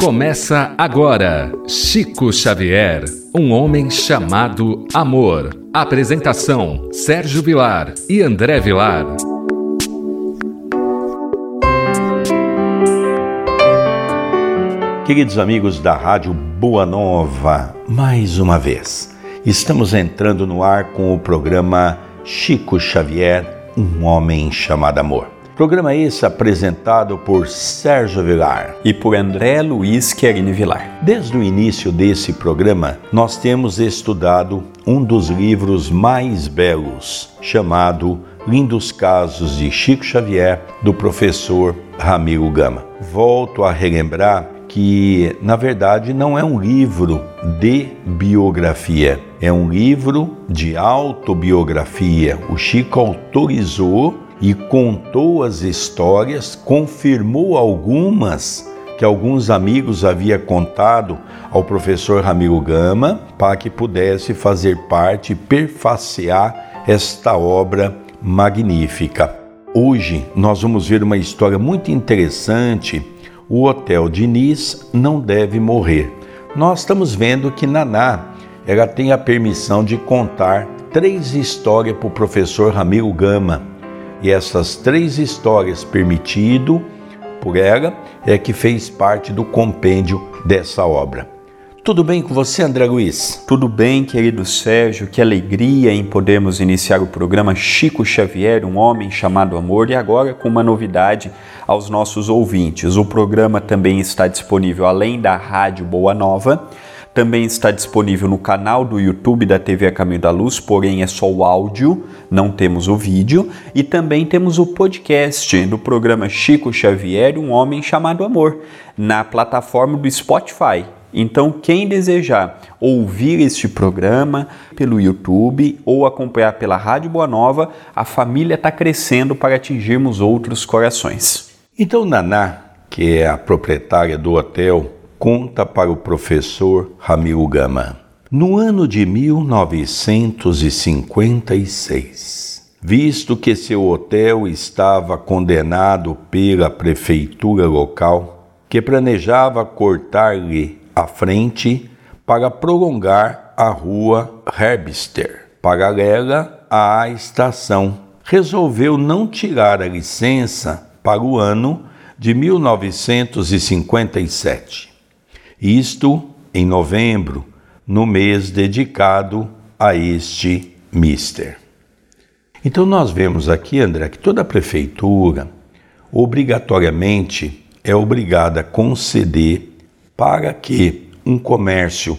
Começa agora Chico Xavier, um homem chamado amor. Apresentação: Sérgio Vilar e André Vilar. Queridos amigos da Rádio Boa Nova, mais uma vez, estamos entrando no ar com o programa Chico Xavier, um homem chamado amor. Programa esse apresentado por Sérgio Vilar e por André Luiz Querini Vilar. Desde o início desse programa, nós temos estudado um dos livros mais belos, chamado Lindos Casos de Chico Xavier, do professor Ramiro Gama. Volto a relembrar que, na verdade, não é um livro de biografia, é um livro de autobiografia. O Chico autorizou e contou as histórias, confirmou algumas que alguns amigos havia contado ao professor Ramiro Gama para que pudesse fazer parte e perfacear esta obra magnífica. Hoje nós vamos ver uma história muito interessante. O Hotel Diniz não deve morrer. Nós estamos vendo que Naná ela tem a permissão de contar três histórias para o professor Ramiro Gama e essas três histórias permitido por ela é que fez parte do compêndio dessa obra. Tudo bem com você, André Luiz? Tudo bem, querido Sérgio. Que alegria em podermos iniciar o programa Chico Xavier, um homem chamado amor, e agora com uma novidade aos nossos ouvintes. O programa também está disponível além da Rádio Boa Nova também está disponível no canal do YouTube da TV A Caminho da Luz, porém é só o áudio, não temos o vídeo. E também temos o podcast do programa Chico Xavier, Um Homem Chamado Amor, na plataforma do Spotify. Então, quem desejar ouvir este programa pelo YouTube ou acompanhar pela Rádio Boa Nova, a família está crescendo para atingirmos outros corações. Então, Naná, que é a proprietária do hotel, conta para o professor Ramil Gama. No ano de 1956, visto que seu hotel estava condenado pela prefeitura local, que planejava cortar-lhe a frente para prolongar a rua Herbster, paralela à estação, resolveu não tirar a licença para o ano de 1957 isto em novembro, no mês dedicado a este mister. Então nós vemos aqui, André, que toda prefeitura obrigatoriamente é obrigada a conceder para que um comércio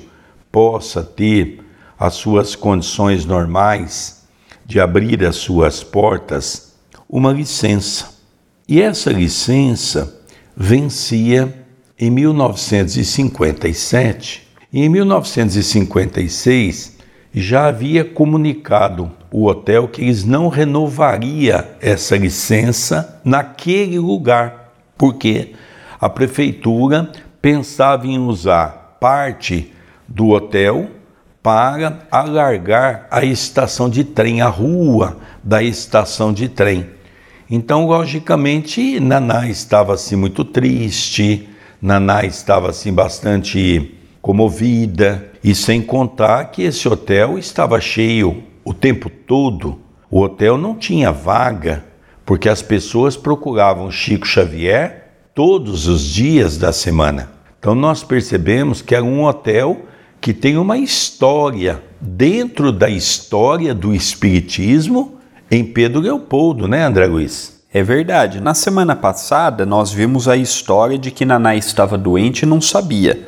possa ter as suas condições normais de abrir as suas portas uma licença. E essa licença vencia em 1957. E em 1956 já havia comunicado o hotel que eles não renovaria essa licença naquele lugar, porque a prefeitura pensava em usar parte do hotel para alargar a estação de trem, a rua da estação de trem. Então, logicamente, Naná estava assim muito triste, Naná estava assim bastante comovida e sem contar que esse hotel estava cheio o tempo todo. O hotel não tinha vaga porque as pessoas procuravam Chico Xavier todos os dias da semana. Então nós percebemos que era um hotel que tem uma história dentro da história do espiritismo em Pedro Leopoldo, né, André Luiz? É verdade. Na semana passada, nós vimos a história de que Naná estava doente e não sabia.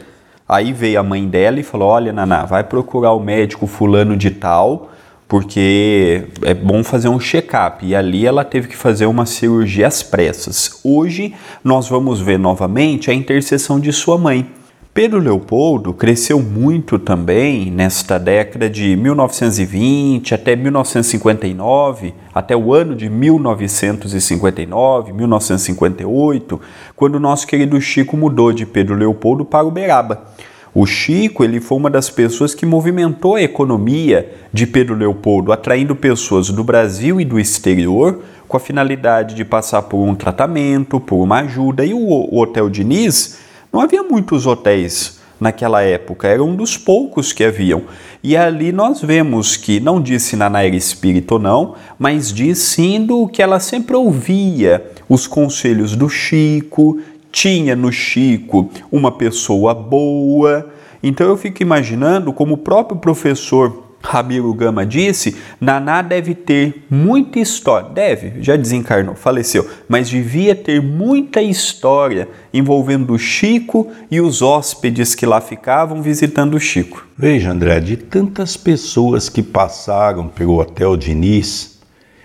Aí veio a mãe dela e falou: Olha, Naná, vai procurar o médico fulano de tal, porque é bom fazer um check-up. E ali ela teve que fazer uma cirurgia às pressas. Hoje nós vamos ver novamente a intercessão de sua mãe. Pedro Leopoldo cresceu muito também nesta década de 1920 até 1959, até o ano de 1959, 1958, quando o nosso querido Chico mudou de Pedro Leopoldo para Uberaba. O Chico ele foi uma das pessoas que movimentou a economia de Pedro Leopoldo, atraindo pessoas do Brasil e do exterior com a finalidade de passar por um tratamento, por uma ajuda. E o, Hotel Diniz Não havia muitos hotéis naquela época, era um dos poucos que haviam. E ali nós vemos que não disse Naná era espírito não, mas diz sim do que ela sempre ouvia, os conselhos do Chico, tinha no Chico uma pessoa boa. Então eu fico imaginando como o próprio professor Ramiro Gama disse, Naná deve ter muita história. Deve, já desencarnou, faleceu, mas devia ter muita história envolvendo o Chico e os hóspedes que lá ficavam visitando o Chico. Veja, André, de tantas pessoas que passaram pelo Hotel Diniz,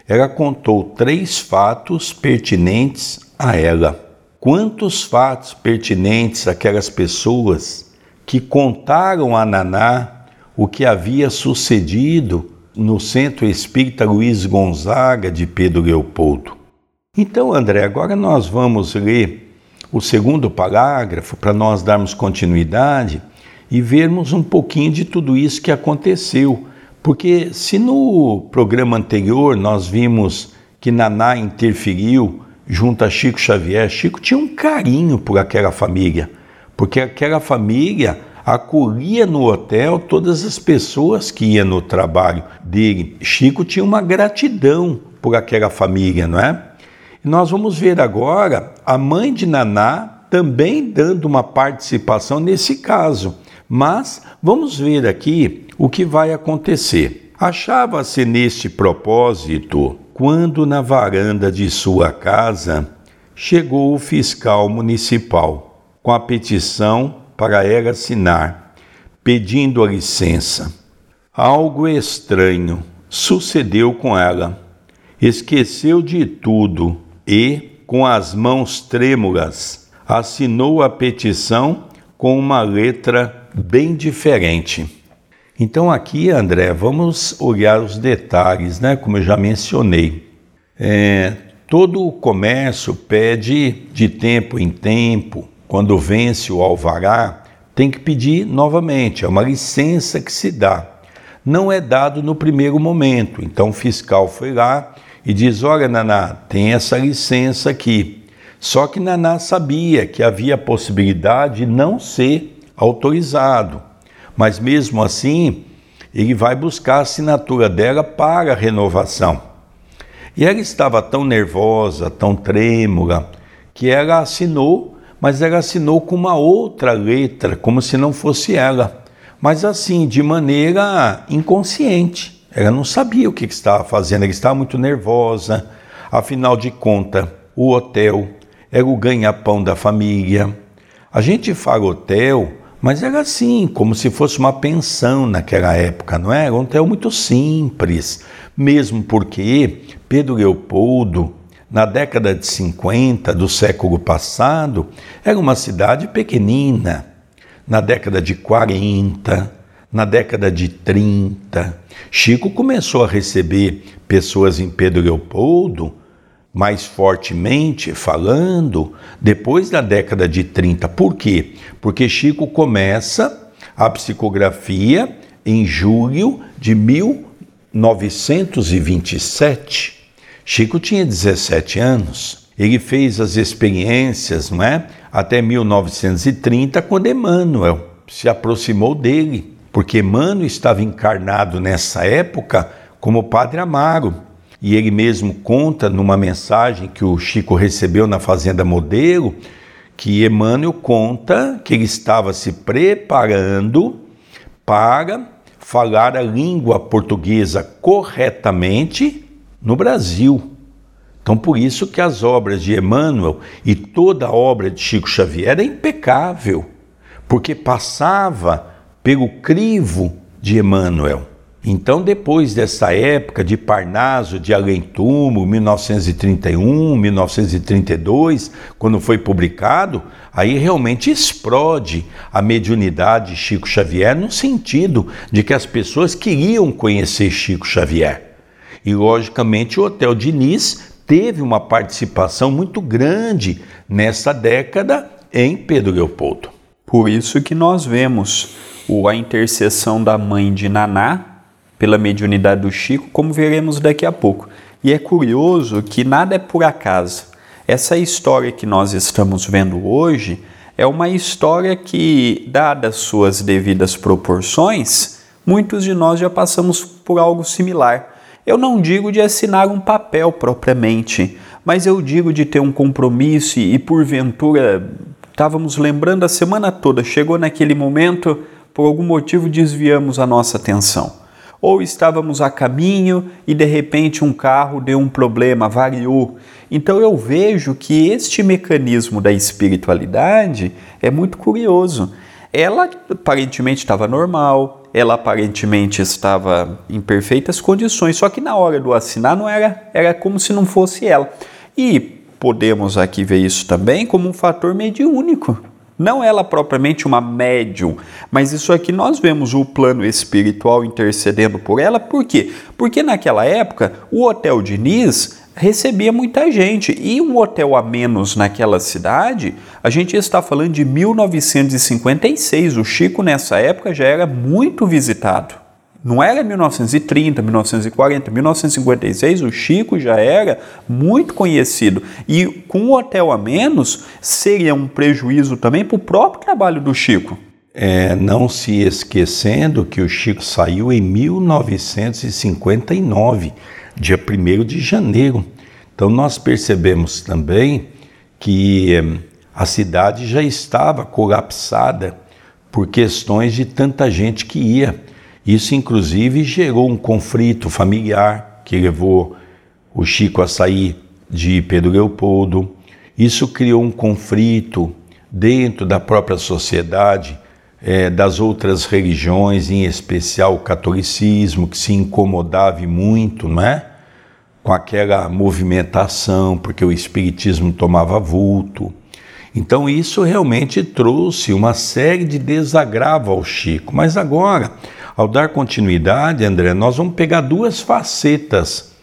ela contou três fatos pertinentes a ela. Quantos fatos pertinentes àquelas pessoas que contaram a Naná o que havia sucedido no Centro Espírita Luiz Gonzaga de Pedro Leopoldo. Então, André, agora nós vamos ler o segundo parágrafo para nós darmos continuidade e vermos um pouquinho de tudo isso que aconteceu. Porque se no programa anterior nós vimos que Naná interferiu junto a Chico Xavier, Chico tinha um carinho por aquela família, porque aquela família acolhia no hotel todas as pessoas que iam no trabalho dele. Chico tinha uma gratidão por aquela família, não é? Nós vamos ver agora a mãe de Naná também dando uma participação nesse caso. Mas vamos ver aqui o que vai acontecer. Achava-se neste propósito quando na varanda de sua casa chegou o fiscal municipal com a petição para ela assinar, pedindo a licença. Algo estranho sucedeu com ela. Esqueceu de tudo e, com as mãos trêmulas, assinou a petição com uma letra bem diferente. Então, aqui, André, vamos olhar os detalhes, né? Como eu já mencionei. É, todo o comércio pede de tempo em tempo quando vence o alvará, tem que pedir novamente, é uma licença que se dá. Não é dado no primeiro momento. Então o fiscal foi lá e diz: Olha, Naná, tem essa licença aqui. Só que Naná sabia que havia a possibilidade de não ser autorizado. Mas mesmo assim, ele vai buscar a assinatura dela para a renovação. E ela estava tão nervosa, tão trêmula, que ela assinou mas ela assinou com uma outra letra, como se não fosse ela. Mas assim, de maneira inconsciente. Ela não sabia o que estava fazendo, ela estava muito nervosa. Afinal de contas, o hotel era o ganha-pão da família. A gente fala hotel, mas era assim, como se fosse uma pensão naquela época, não é? Era um hotel muito simples, mesmo porque Pedro Leopoldo na década de 50 do século passado, era uma cidade pequenina. Na década de 40, na década de 30, Chico começou a receber pessoas em Pedro Leopoldo, mais fortemente falando, depois da década de 30. Por quê? Porque Chico começa a psicografia em julho de 1927. Chico tinha 17 anos. Ele fez as experiências, não é? Até 1930, quando Emmanuel se aproximou dele, porque Emmanuel estava encarnado nessa época como Padre Amaro. E ele mesmo conta numa mensagem que o Chico recebeu na Fazenda Modelo, que Emmanuel conta que ele estava se preparando para falar a língua portuguesa corretamente no Brasil. Então, por isso que as obras de Emmanuel e toda a obra de Chico Xavier é impecável, porque passava pelo crivo de Emmanuel. Então, depois dessa época de Parnaso, de Além Túmulo, 1931, 1932, quando foi publicado, aí realmente explode a mediunidade de Chico Xavier no sentido de que as pessoas queriam conhecer Chico Xavier. E, logicamente, o Hotel Diniz teve uma participação muito grande nessa década em Pedro Leopoldo. Por isso que nós vemos a intercessão da mãe de Naná pela mediunidade do Chico, como veremos daqui a pouco. E é curioso que nada é por acaso. Essa história que nós estamos vendo hoje É uma história que, dadas suas devidas proporções, muitos de nós já passamos por algo similar. Eu não digo de assinar um papel propriamente, mas eu digo de ter um compromisso e, porventura, estávamos lembrando a semana toda, chegou naquele momento, por algum motivo desviamos a nossa atenção ou estávamos a caminho e de repente um carro deu um problema, variou. Então eu vejo que este mecanismo da espiritualidade é muito curioso. Ela aparentemente estava normal, ela aparentemente estava em perfeitas condições, só que na hora do assinar não era, era como se não fosse ela. E podemos aqui ver isso também como um fator mediúnico. Não ela propriamente uma médium, mas isso aqui nós vemos o plano espiritual intercedendo por ela, por quê? Porque naquela época o Hotel Diniz recebia muita gente e um hotel a menos naquela cidade, a gente está falando de 1956. O Chico nessa época já era muito visitado. Não era 1930, 1940, 1956, o Chico já era muito conhecido. E com um hotel a menos, seria um prejuízo também para o próprio trabalho do Chico. É, não se esquecendo que o Chico saiu em 1959, dia 1 de janeiro. Então nós percebemos também que eh, a cidade já estava colapsada por questões de tanta gente que ia. Isso, inclusive, gerou um conflito familiar que levou o Chico a sair de Pedro Leopoldo. Isso criou um conflito dentro da própria sociedade, é, das outras religiões, em especial o catolicismo, que se incomodava muito, não é? Com aquela movimentação, porque o espiritismo tomava vulto. Então, isso realmente trouxe uma série de desagravo ao Chico. Mas agora, ao dar continuidade, André, nós vamos pegar duas facetas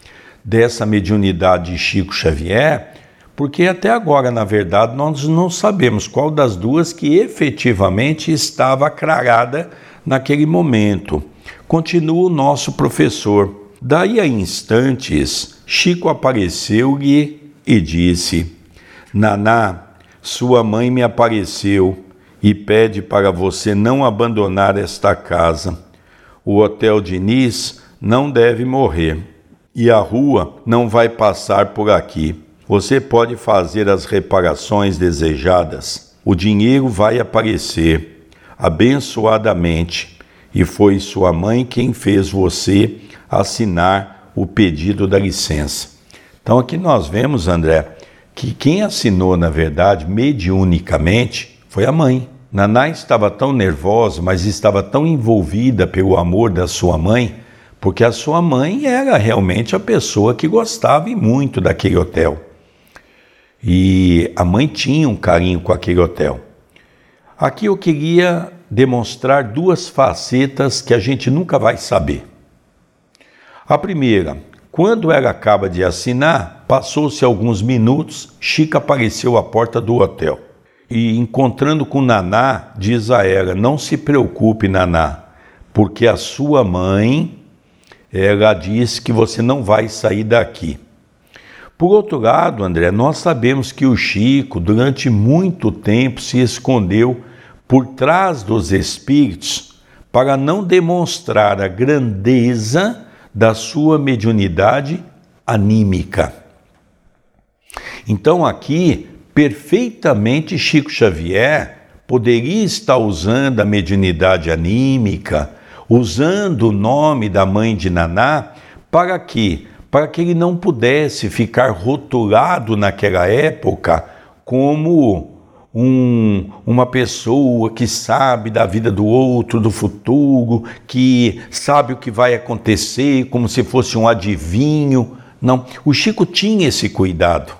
dessa mediunidade de Chico Xavier, porque até agora, na verdade, nós não sabemos qual das duas que efetivamente estava aclarada naquele momento. Continua o nosso professor. Daí a instantes, Chico apareceu-lhe e disse: Naná, sua mãe me apareceu e pede para você não abandonar esta casa o Hotel Diniz não deve morrer e a rua não vai passar por aqui. Você pode fazer as reparações desejadas. O dinheiro vai aparecer abençoadamente e foi sua mãe quem fez você assinar o pedido da licença. Então aqui nós vemos, André, que quem assinou, na verdade, mediunicamente, foi a mãe. Naná estava tão nervosa, mas estava tão envolvida pelo amor da sua mãe, porque a sua mãe era realmente a pessoa que gostava muito daquele hotel. E a mãe tinha um carinho com aquele hotel. Aqui eu queria demonstrar duas facetas que a gente nunca vai saber. A primeira, quando ela acaba de assinar, passou-se alguns minutos, Chica apareceu à porta do hotel e encontrando com Naná, diz a ela: Não se preocupe, Naná, porque a sua mãe, ela diz que você não vai sair daqui. Por outro lado, André, nós sabemos que o Chico, durante muito tempo, se escondeu por trás dos espíritos para não demonstrar a grandeza da sua mediunidade anímica. Então, aqui perfeitamente Chico Xavier poderia estar usando a mediunidade anímica, usando o nome da mãe de Naná, para que para que ele não pudesse ficar rotulado naquela época como um, uma pessoa que sabe da vida do outro, do futuro, que sabe o que vai acontecer, como se fosse um adivinho. Não, o Chico tinha esse cuidado.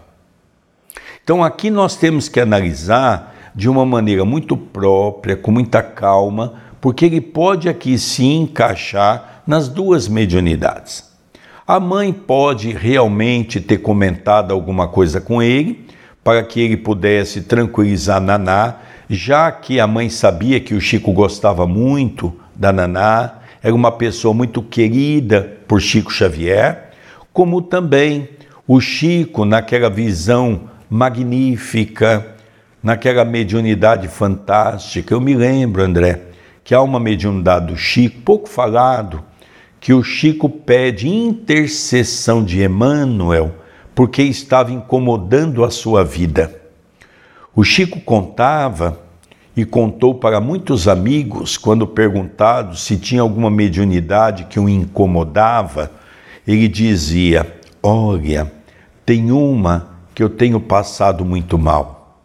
Então aqui nós temos que analisar de uma maneira muito própria, com muita calma, porque ele pode aqui se encaixar nas duas mediunidades. A mãe pode realmente ter comentado alguma coisa com ele para que ele pudesse tranquilizar Naná, já que a mãe sabia que o Chico gostava muito da Naná, era uma pessoa muito querida por Chico Xavier, como também o Chico, naquela visão magnífica naquela mediunidade fantástica. Eu me lembro, André, que há uma mediunidade do Chico, pouco falado, que o Chico pede intercessão de Emmanuel porque estava incomodando a sua vida. O Chico contava e contou para muitos amigos, quando perguntado se tinha alguma mediunidade que o incomodava, ele dizia: Olha, tem uma que eu tenho passado muito mal.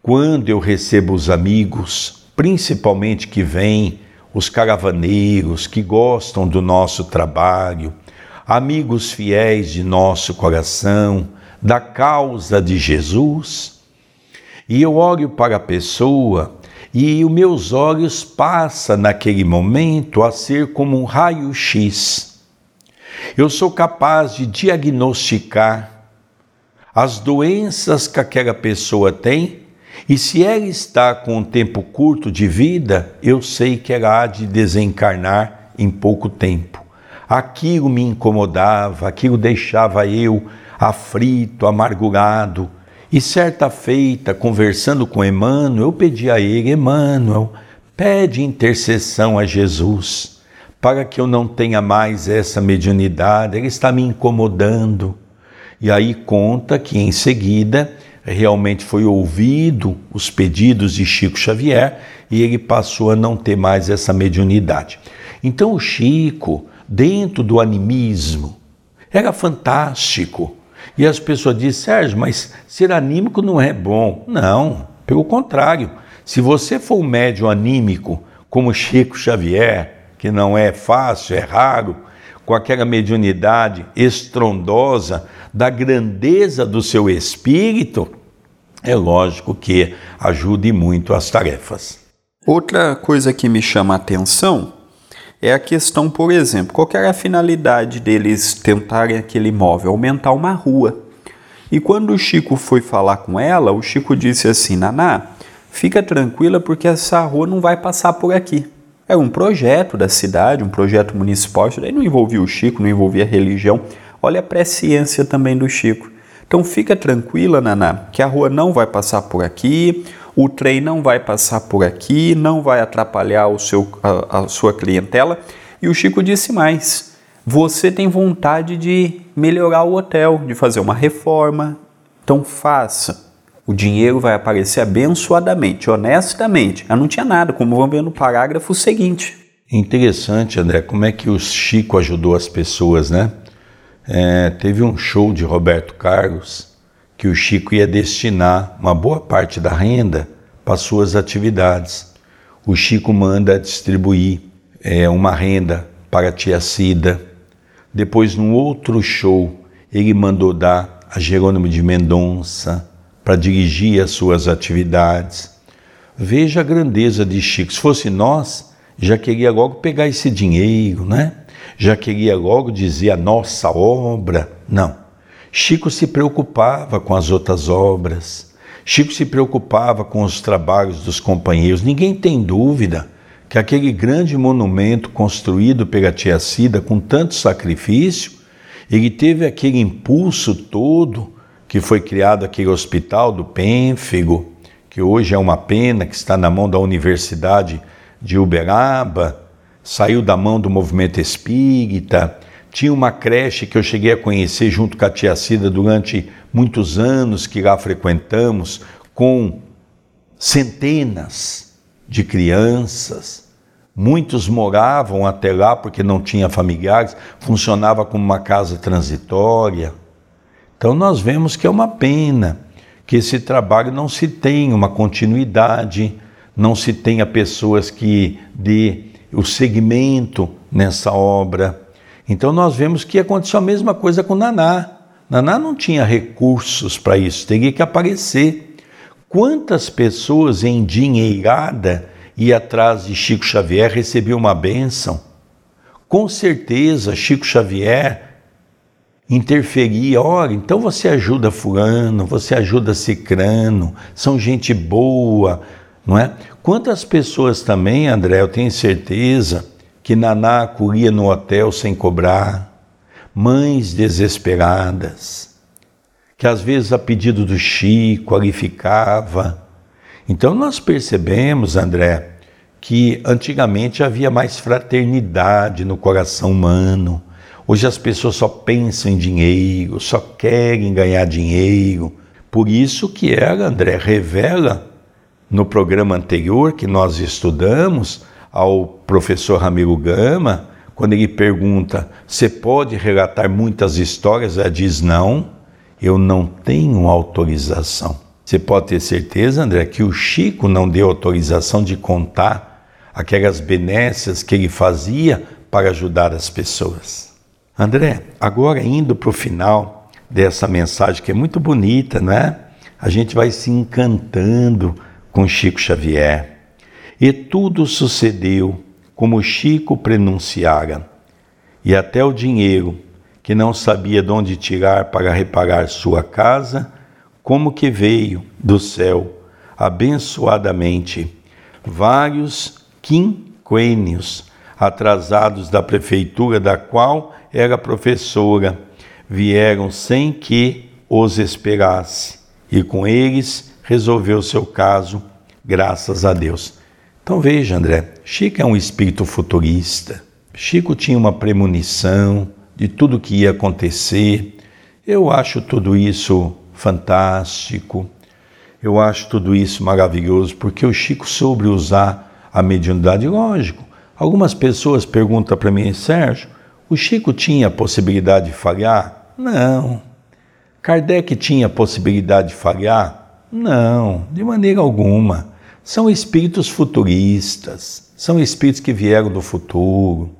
Quando eu recebo os amigos, principalmente que vêm os caravaneiros que gostam do nosso trabalho, amigos fiéis de nosso coração, da causa de Jesus, e eu olho para a pessoa e os meus olhos passam naquele momento a ser como um raio-x. Eu sou capaz de diagnosticar as doenças que aquela pessoa tem e se ela está com um tempo curto de vida, eu sei que ela há de desencarnar em pouco tempo. Aquilo me incomodava, aquilo deixava eu aflito, amargurado. E certa feita, conversando com Emmanuel, eu pedi a ele: Emmanuel, pede intercessão a Jesus para que eu não tenha mais essa mediunidade, ele está me incomodando. E aí conta que em seguida realmente foi ouvido os pedidos de Chico Xavier e ele passou a não ter mais essa mediunidade. Então o Chico, dentro do animismo, era fantástico. E as pessoas dizem, Sérgio, mas ser anímico não é bom. Não, pelo contrário. Se você for um médium anímico, como Chico Xavier, que não é fácil, é raro, com aquela mediunidade estrondosa da grandeza do seu espírito, é lógico que ajude muito as tarefas. Outra coisa que me chama a atenção é a questão, por exemplo, qual era a finalidade deles tentarem aquele imóvel? Aumentar uma rua. E quando o Chico foi falar com ela, o Chico disse assim: Naná, fica tranquila porque essa rua não vai passar por aqui. Era um projeto da cidade, um projeto municipal. Isso daí não envolvia o Chico, não envolvia a religião. Olha a presciência também do Chico. Então fica tranquila, Naná, que a rua não vai passar por aqui, o trem não vai passar por aqui, não vai atrapalhar o seu, a, a sua clientela. E o Chico disse mais: você tem vontade de melhorar o hotel, de fazer uma reforma, então faça. O dinheiro vai aparecer abençoadamente, honestamente. Eu não tinha nada, como vamos ver no parágrafo seguinte. Interessante, André, como é que o Chico ajudou as pessoas, né? É, teve um show de Roberto Carlos que o Chico ia destinar uma boa parte da renda para suas atividades. O Chico manda distribuir é, uma renda para a tia Cida. Depois, num outro show, ele mandou dar a Jerônimo de Mendonça para dirigir as suas atividades. Veja a grandeza de Chico. Se fosse nós, já queria logo pegar esse dinheiro, né? Já queria logo dizer a nossa obra. Não. Chico se preocupava com as outras obras, Chico se preocupava com os trabalhos dos companheiros. Ninguém tem dúvida que aquele grande monumento construído pela tia Cida com tanto sacrifício, ele teve aquele impulso todo que foi criado aquele hospital do Pênfego, que hoje é uma pena, que está na mão da Universidade de Uberaba, saiu da mão do movimento espírita, tinha uma creche que eu cheguei a conhecer junto com a tia Cida durante muitos anos que lá frequentamos, com centenas de crianças. Muitos moravam até lá porque não tinha familiares, funcionava como uma casa transitória. Então nós vemos que é uma pena que esse trabalho não se tenha uma continuidade, não se tenha pessoas que dê o segmento nessa obra. Então nós vemos que aconteceu a mesma coisa com Naná. Naná não tinha recursos para isso, teria que aparecer. Quantas pessoas endinheirada e atrás de Chico Xavier recebiam uma bênção? Com certeza Chico Xavier interferia, olha, então você ajuda fulano, você ajuda cicrano, são gente boa, não é? Quantas pessoas também, André, eu tenho certeza, que Naná acolhia no hotel sem cobrar, mães desesperadas, que às vezes a pedido do Chico ali ficava, Então nós percebemos, André, que antigamente havia mais fraternidade no coração humano. Hoje as pessoas só pensam em dinheiro, só querem ganhar dinheiro. Por isso que ela, André, revela no programa anterior que nós estudamos ao professor Ramiro Gama, quando ele pergunta: "Você pode relatar muitas histórias?", ela diz: "Não, eu não tenho autorização". Você pode ter certeza, André, que o Chico não deu autorização de contar aquelas benécias que ele fazia para ajudar as pessoas. André, agora indo para o final dessa mensagem que é muito bonita, né? A gente vai se encantando com Chico Xavier. E tudo sucedeu como Chico prenunciara, e até o dinheiro, que não sabia de onde tirar para reparar sua casa, como que veio do céu, abençoadamente, vários quinquênios atrasados da prefeitura da qual era professora, vieram sem que os esperasse, e com eles resolveu seu caso, graças a Deus. Então veja, André, Chico é um espírito futurista. Chico tinha uma premonição de tudo que ia acontecer. Eu acho tudo isso fantástico. Eu acho tudo isso maravilhoso porque o Chico soube usar a mediunidade. Lógico, algumas pessoas perguntam para mim, Sérgio, o Chico tinha possibilidade de falhar? Não. Kardec tinha possibilidade de falhar? Não, de maneira alguma. São espíritos futuristas, são espíritos que vieram do futuro,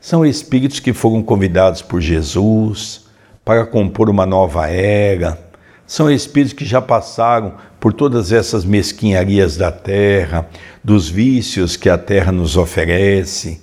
são espíritos que foram convidados por Jesus para compor uma nova era são espíritos que já passaram por todas essas mesquinharias da terra, dos vícios que a terra nos oferece.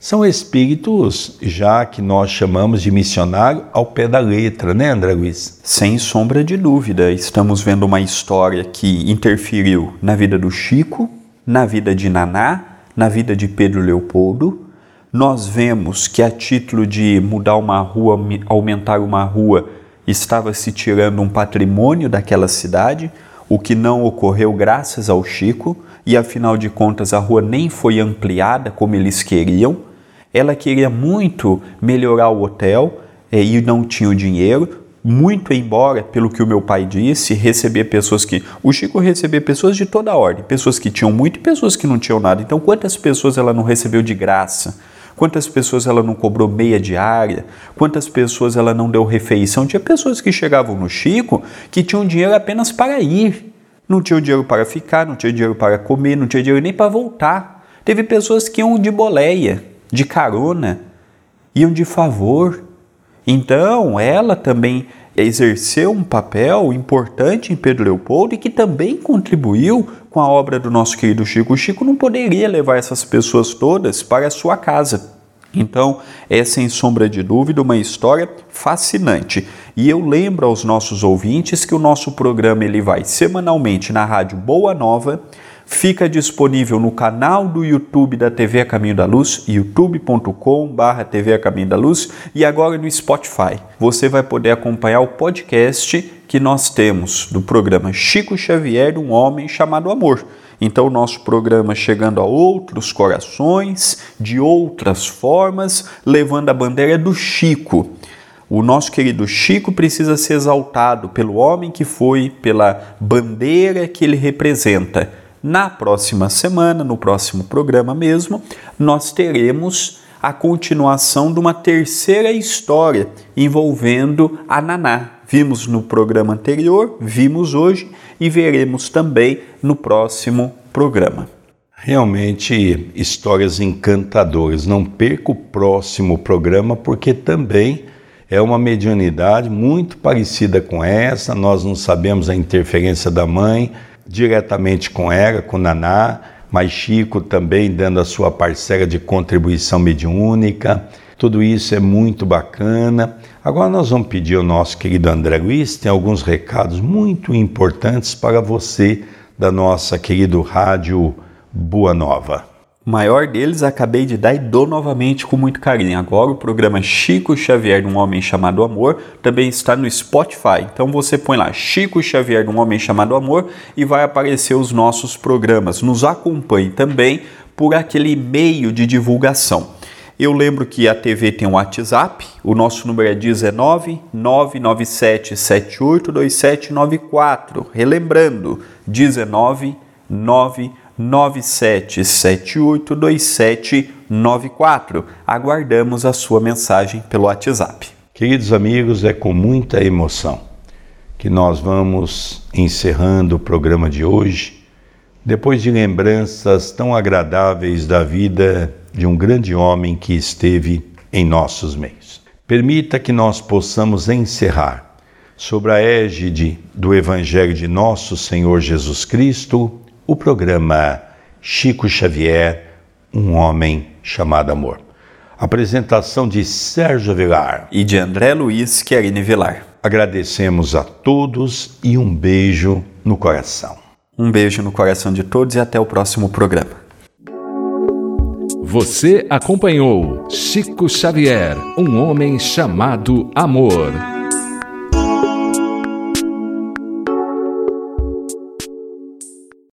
São espíritos já que nós chamamos de missionário ao pé da letra, né, André Luiz? Sem sombra de dúvida, estamos vendo uma história que interferiu na vida do Chico, na vida de Naná, na vida de Pedro Leopoldo. Nós vemos que a título de mudar uma rua, aumentar uma rua, estava se tirando um patrimônio daquela cidade, o que não ocorreu graças ao Chico, e afinal de contas a rua nem foi ampliada como eles queriam. Ela queria muito melhorar o hotel eh, e não tinha o dinheiro, muito embora, pelo que o meu pai disse, receber pessoas que. O Chico recebia pessoas de toda a ordem, pessoas que tinham muito e pessoas que não tinham nada. Então, quantas pessoas ela não recebeu de graça? Quantas pessoas ela não cobrou meia diária? Quantas pessoas ela não deu refeição? Tinha pessoas que chegavam no Chico que tinham dinheiro apenas para ir. Não tinham dinheiro para ficar, não tinha dinheiro para comer, não tinha dinheiro nem para voltar. Teve pessoas que iam de boleia, de carona, iam de favor. Então, ela também exerceu um papel importante em Pedro Leopoldo e que também contribuiu com a obra do nosso querido Chico. O Chico não poderia levar essas pessoas todas para a sua casa. Então, é sem sombra de dúvida uma história fascinante. E eu lembro aos nossos ouvintes que o nosso programa ele vai semanalmente na Rádio Boa Nova fica disponível no canal do YouTube da TV Caminho da Luz, youtube.com/barra TV Caminho da Luz e agora no Spotify. Você vai poder acompanhar o podcast que nós temos do programa Chico Xavier, um homem chamado Amor. Então, o nosso programa chegando a outros corações, de outras formas, levando a bandeira do Chico. O nosso querido Chico precisa ser exaltado pelo homem que foi, pela bandeira que ele representa. Na próxima semana, no próximo programa mesmo, nós teremos a continuação de uma terceira história envolvendo a Naná. Vimos no programa anterior, vimos hoje e veremos também no próximo programa. Realmente histórias encantadoras. Não perca o próximo programa porque também é uma mediunidade muito parecida com essa. Nós não sabemos a interferência da mãe, diretamente com ela, com Naná, mas Chico também dando a sua parcela de contribuição mediúnica. Tudo isso é muito bacana. Agora nós vamos pedir ao nosso querido André Luiz, tem alguns recados muito importantes para você da nossa querida Rádio Boa Nova. O maior deles acabei de dar e dou novamente com muito carinho. Agora o programa Chico Xavier de um Homem Chamado Amor também está no Spotify. Então você põe lá Chico Xavier de um Homem Chamado Amor e vai aparecer os nossos programas. Nos acompanhe também por aquele meio de divulgação. Eu lembro que a TV tem um WhatsApp, o nosso número é 19 997 782794. Relembrando, 19 997 782794. Aguardamos a sua mensagem pelo WhatsApp. Queridos amigos, é com muita emoção que nós vamos encerrando o programa de hoje, depois de lembranças tão agradáveis da vida de um grande homem que esteve em nossos meios. Permita que nós possamos encerrar, sobre a égide do Evangelho de Nosso Senhor Jesus Cristo, o programa Chico Xavier, um homem chamado amor. Apresentação de Sérgio Vilar e de André Luiz Querine Vilar. Agradecemos a todos e um beijo no coração. Um beijo no coração de todos e até o próximo programa. Você acompanhou Chico Xavier, um homem chamado Amor.